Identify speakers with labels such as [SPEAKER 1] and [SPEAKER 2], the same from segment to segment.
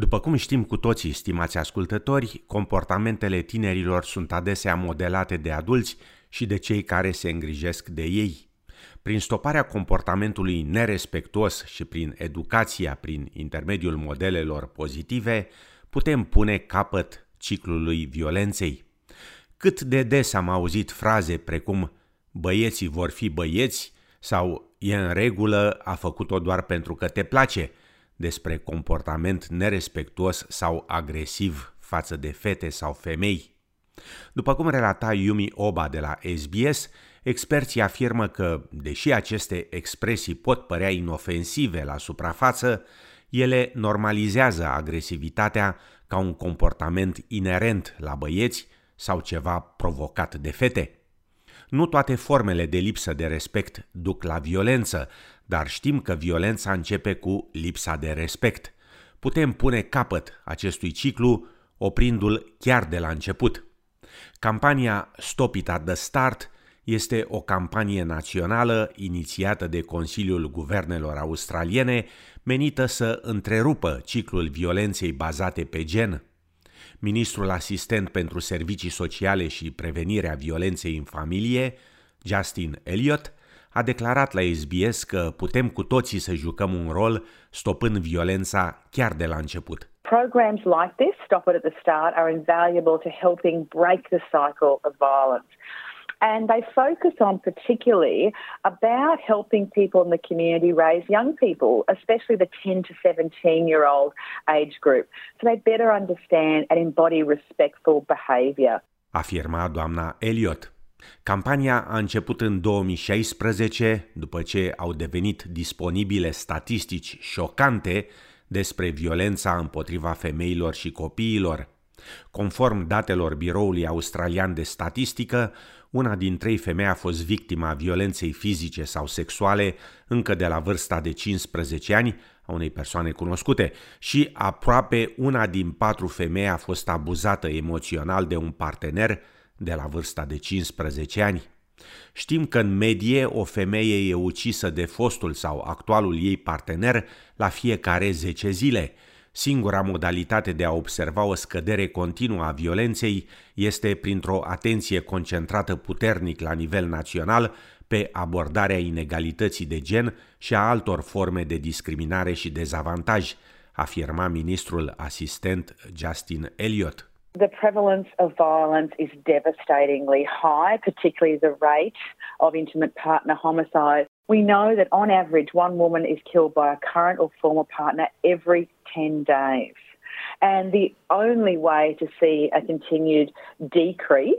[SPEAKER 1] După cum știm cu toții, stimați ascultători, comportamentele tinerilor sunt adesea modelate de adulți și de cei care se îngrijesc de ei. Prin stoparea comportamentului nerespectuos și prin educația prin intermediul modelelor pozitive, putem pune capăt ciclului violenței. Cât de des am auzit fraze precum băieții vor fi băieți sau e în regulă, a făcut-o doar pentru că te place – despre comportament nerespectuos sau agresiv față de fete sau femei. După cum relata Yumi Oba de la SBS, experții afirmă că, deși aceste expresii pot părea inofensive la suprafață, ele normalizează agresivitatea ca un comportament inerent la băieți sau ceva provocat de fete. Nu toate formele de lipsă de respect duc la violență, dar știm că violența începe cu lipsa de respect. Putem pune capăt acestui ciclu oprindu-l chiar de la început. Campania Stop It at the Start este o campanie națională inițiată de Consiliul Guvernelor Australiene menită să întrerupă ciclul violenței bazate pe gen. Ministrul asistent pentru servicii sociale și prevenirea violenței în familie, Justin Elliott, a declarat la SBS că putem cu toții să jucăm un rol stopând violența chiar de la început.
[SPEAKER 2] Programs like this, Stop It at the Start, are invaluable to helping break the cycle of violence. And they focus on particularly about helping people in the community raise young people, especially the 10 to 17 year old age group, so they better understand and embody respectful behaviour.
[SPEAKER 1] Afirma doamna Elliot. Campania a început în 2016, după ce au devenit disponibile statistici șocante despre violența împotriva femeilor și copiilor. Conform datelor Biroului Australian de Statistică, una din trei femei a fost victima violenței fizice sau sexuale încă de la vârsta de 15 ani a unei persoane cunoscute și aproape una din patru femei a fost abuzată emoțional de un partener de la vârsta de 15 ani. Știm că în medie o femeie e ucisă de fostul sau actualul ei partener la fiecare 10 zile. Singura modalitate de a observa o scădere continuă a violenței este printr-o atenție concentrată puternic la nivel național pe abordarea inegalității de gen și a altor forme de discriminare și dezavantaj, afirma ministrul asistent Justin Elliott.
[SPEAKER 2] The prevalence of violence is devastatingly high, particularly the rate of intimate partner homicide. We know that on average, one woman is killed by a current or former partner every 10 days. And the only way to see a continued decrease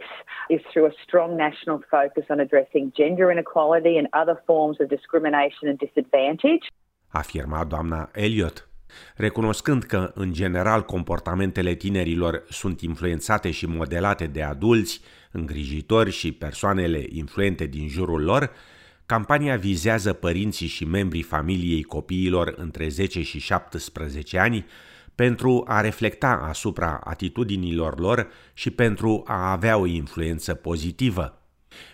[SPEAKER 2] is through a strong national focus on addressing gender inequality and other forms of discrimination and disadvantage.
[SPEAKER 1] Afirma doamna Elliot. Recunoscând că, în general, comportamentele tinerilor sunt influențate și modelate de adulți, îngrijitori și persoanele influente din jurul lor, campania vizează părinții și membrii familiei copiilor între 10 și 17 ani pentru a reflecta asupra atitudinilor lor și pentru a avea o influență pozitivă.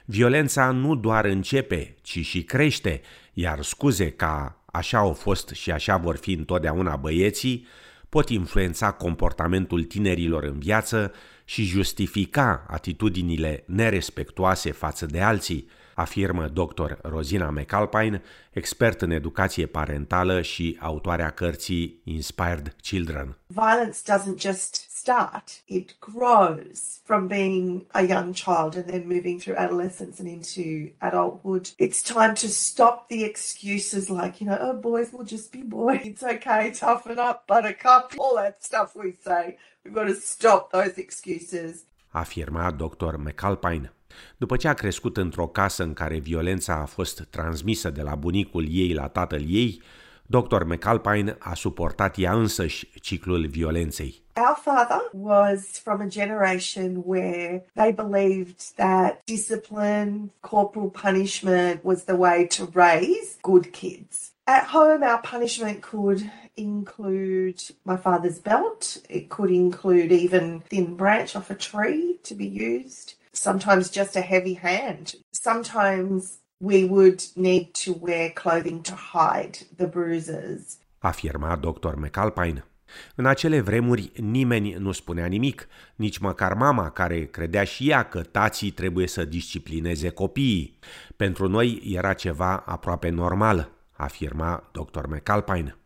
[SPEAKER 1] Violența nu doar începe, ci și crește, iar scuze ca așa au fost și așa vor fi întotdeauna băieții, pot influența comportamentul tinerilor în viață și justifica atitudinile nerespectuoase față de alții, afirmă dr. Rosina McAlpine, expert în educație parentală și autoarea cărții Inspired Children.
[SPEAKER 3] Violence doesn't just start, it grows from being a young child and then moving through adolescence and into adulthood. It's time to stop the excuses like, you know, oh, boys will just be boys. It's okay, toughen up, buttercup, all that stuff we say. We've got to stop those excuses.
[SPEAKER 1] Afirma Dr. McAlpine. După ce a crescut într-o casă în care violența a fost transmisă de la bunicul ei la tatăl ei, Dr. McAlpine a suportat ea însăși ciclul violenței.
[SPEAKER 3] Our father was from a generation where they believed that discipline, corporal punishment was the way to raise good kids. At home, our punishment could include my father's belt. It could include even thin branch off a tree to be used. Sometimes just a heavy hand. Sometimes we would need to wear clothing to hide the bruises.
[SPEAKER 1] Afirma Dr. McAlpine. În acele vremuri nimeni nu spunea nimic, nici măcar mama care credea și ea că tații trebuie să disciplineze copiii. Pentru noi era ceva aproape normal, afirma dr. McAlpine.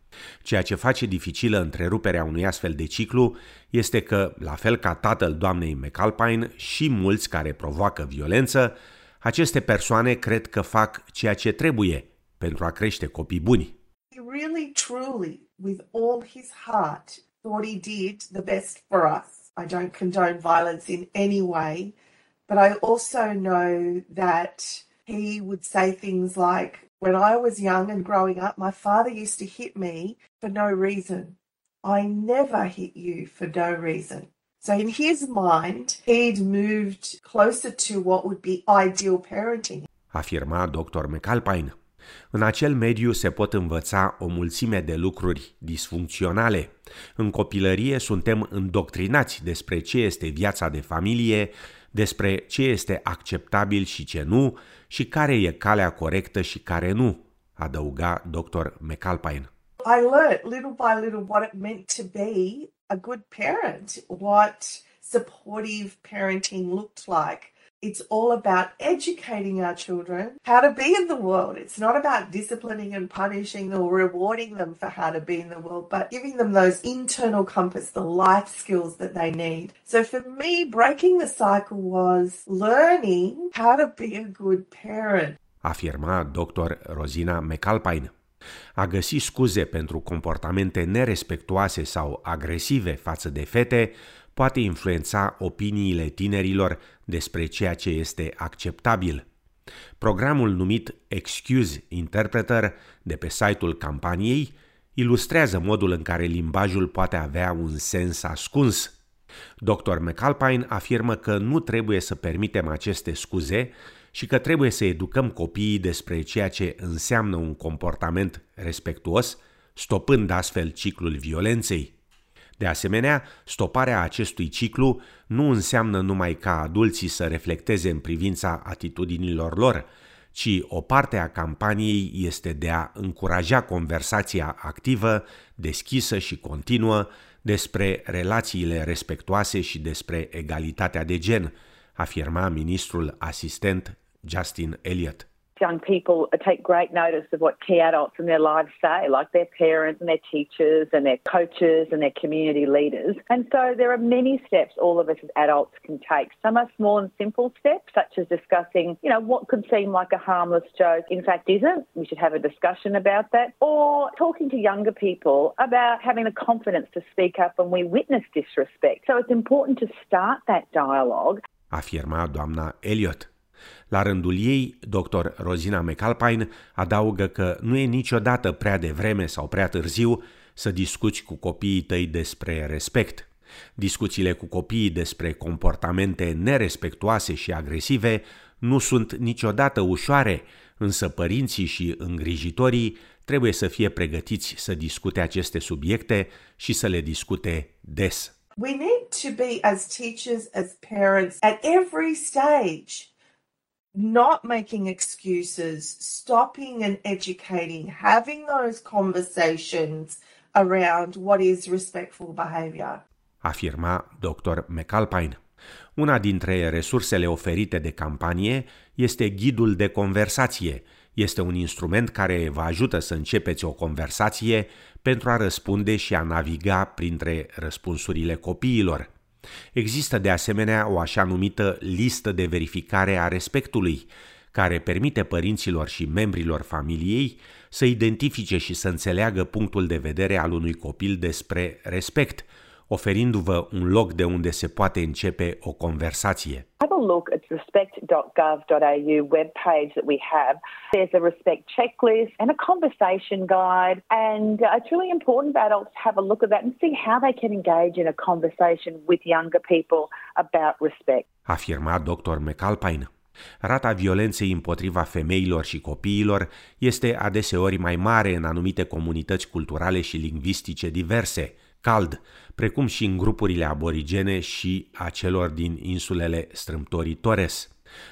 [SPEAKER 1] Ceea ce face dificilă întreruperea unui astfel de ciclu este că, la fel ca tatăl doamnei McAlpine și mulți care provoacă violență, aceste persoane cred că fac ceea ce trebuie pentru a crește copii buni.
[SPEAKER 3] He really, truly, with all his heart, thought he did the best for us. I don't condone violence in any way, but I also know that he would say things like, When I was young and growing up, my father used to hit me for no reason. I never hit you for no reason. So, in his mind, he'd moved closer to what would be ideal parenting.
[SPEAKER 1] Afirma Dr. McAlpine. În acel mediu se pot învăța o mulțime de lucruri disfuncționale. În copilărie suntem îndoctrinați despre ce este viața de familie, despre ce este acceptabil și ce nu și care e calea corectă și care nu, adăuga dr. McAlpine.
[SPEAKER 3] I learned little by little what it meant to be a good parent, what supportive parenting looked like. It's all about educating our children how to be in the world. It's not about disciplining and punishing or rewarding them for how to be in the world, but giving them those internal compass, the life skills that they need. So for me, breaking the cycle was learning how to be a good parent.
[SPEAKER 1] Afirma Dr. Rosina McAlpine. A găsi scuze pentru comportamente nerespectuoase sau agresive față de fete poate influența opiniile tinerilor despre ceea ce este acceptabil. Programul numit Excuse Interpreter de pe site-ul campaniei ilustrează modul în care limbajul poate avea un sens ascuns. Dr. McAlpine afirmă că nu trebuie să permitem aceste scuze și că trebuie să educăm copiii despre ceea ce înseamnă un comportament respectuos, stopând astfel ciclul violenței. De asemenea, stoparea acestui ciclu nu înseamnă numai ca adulții să reflecteze în privința atitudinilor lor, ci o parte a campaniei este de a încuraja conversația activă, deschisă și continuă despre relațiile respectuoase și despre egalitatea de gen, afirma ministrul asistent Justin Elliott.
[SPEAKER 2] young people take great notice of what key adults in their lives say, like their parents and their teachers and their coaches and their community leaders. And so there are many steps all of us as adults can take. Some are small and simple steps, such as discussing, you know, what could seem like a harmless joke, in fact isn't. We should have a discussion about that. Or talking to younger people about having the confidence to speak up when we witness disrespect. So it's important to start that dialogue.
[SPEAKER 1] Afirma doamna Elliot. La rândul ei, dr. Rosina McAlpine adaugă că nu e niciodată prea devreme sau prea târziu să discuți cu copiii tăi despre respect. Discuțiile cu copiii despre comportamente nerespectuoase și agresive nu sunt niciodată ușoare, însă părinții și îngrijitorii trebuie să fie pregătiți să discute aceste subiecte și să le discute des.
[SPEAKER 3] We need to be as teachers, as parents, at every stage not making excuses, stopping and educating, having those conversations around what is respectful behavior.
[SPEAKER 1] Afirma Dr. McAlpine. Una dintre resursele oferite de campanie este ghidul de conversație. Este un instrument care vă ajută să începeți o conversație pentru a răspunde și a naviga printre răspunsurile copiilor. Există de asemenea o așa numită listă de verificare a respectului, care permite părinților și membrilor familiei să identifice și să înțeleagă punctul de vedere al unui copil despre respect, oferindu-vă un loc de unde se poate începe o conversație.
[SPEAKER 2] Have a look at the respect.gov.au webpage that we have. There's a respect checklist and a conversation guide, and uh, it's really important for adults to have a look at that and see how they can engage in a conversation with younger people about respect.
[SPEAKER 1] Afirma Dr. McAlpine. Rata violenței împotriva femeilor și copiilor este adeseori mai mare în anumite comunități culturale și lingvistice diverse, cald, precum și în grupurile aborigene și a celor din insulele strâmtorii Torres.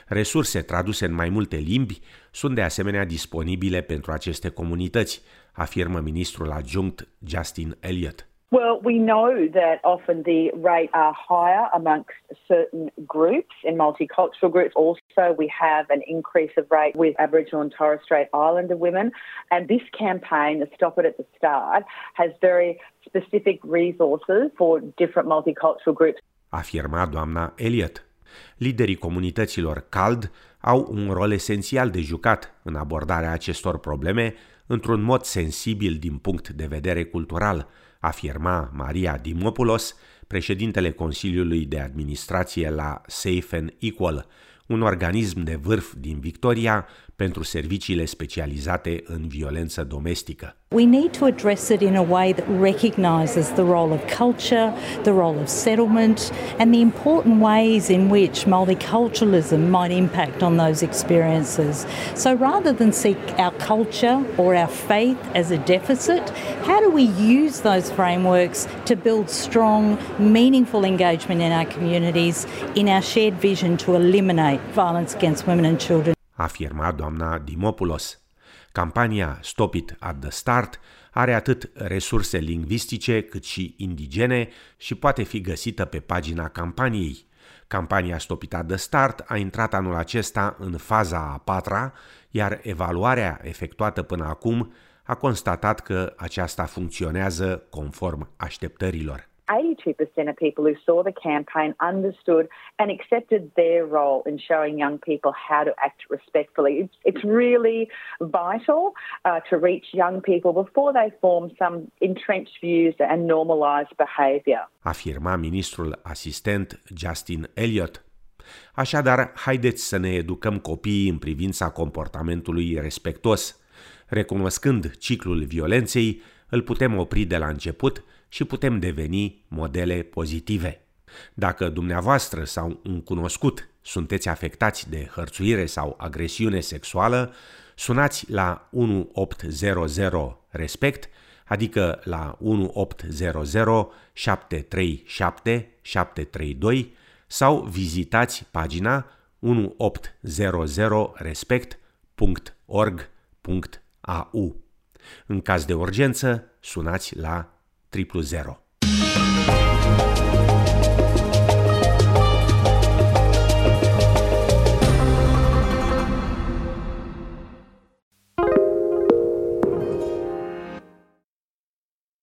[SPEAKER 1] Resurse traduse în mai multe limbi sunt de asemenea disponibile pentru aceste comunități, afirmă ministrul adjunct Justin Elliott.
[SPEAKER 2] Well, we know that often the rate are higher amongst certain groups in multicultural groups. Also, we have an increase of rate with Aboriginal and Torres Strait Islander women. And this campaign, the Stop It at the Start, has very specific resources for different multicultural groups.
[SPEAKER 1] Afirma doamna Elliot. Liderii comunităților CALD au un rol esențial de jucat în abordarea acestor probleme într-un mod sensibil din punct de vedere cultural, afirma Maria Dimopoulos, președintele Consiliului de Administrație la Safe and Equal, un organism de vârf din Victoria pentru serviciile specializate în violență domestică.
[SPEAKER 4] We need to address it in a way that recognises the role of culture, the role of settlement, and the important ways in which multiculturalism might impact on those experiences. So rather than seek our culture or our faith as a deficit, how do we use those frameworks to build strong, meaningful engagement in our communities in our shared vision to eliminate violence against women and children?
[SPEAKER 1] Afirma doamna Dimopoulos. Campania Stop It at the Start are atât resurse lingvistice cât și indigene și poate fi găsită pe pagina campaniei. Campania Stop It at the Start a intrat anul acesta în faza a patra, iar evaluarea efectuată până acum a constatat că aceasta funcționează conform așteptărilor.
[SPEAKER 2] 82% of people who saw the campaign understood and accepted their role in showing young people how to act respectfully. It's, really vital uh, to reach young people before they form some entrenched views and normalised behaviour.
[SPEAKER 1] Afirma ministrul asistent Justin Elliott. Așadar, haideți să ne educăm copiii în privința comportamentului respectos. Recunoscând ciclul violenței, îl putem opri de la început și putem deveni modele pozitive. Dacă dumneavoastră sau un cunoscut sunteți afectați de hărțuire sau agresiune sexuală, sunați la 1800 respect, adică la 1800 737 732 sau vizitați pagina 1800 respect.org.au. În caz de urgență, sunați la triple zero.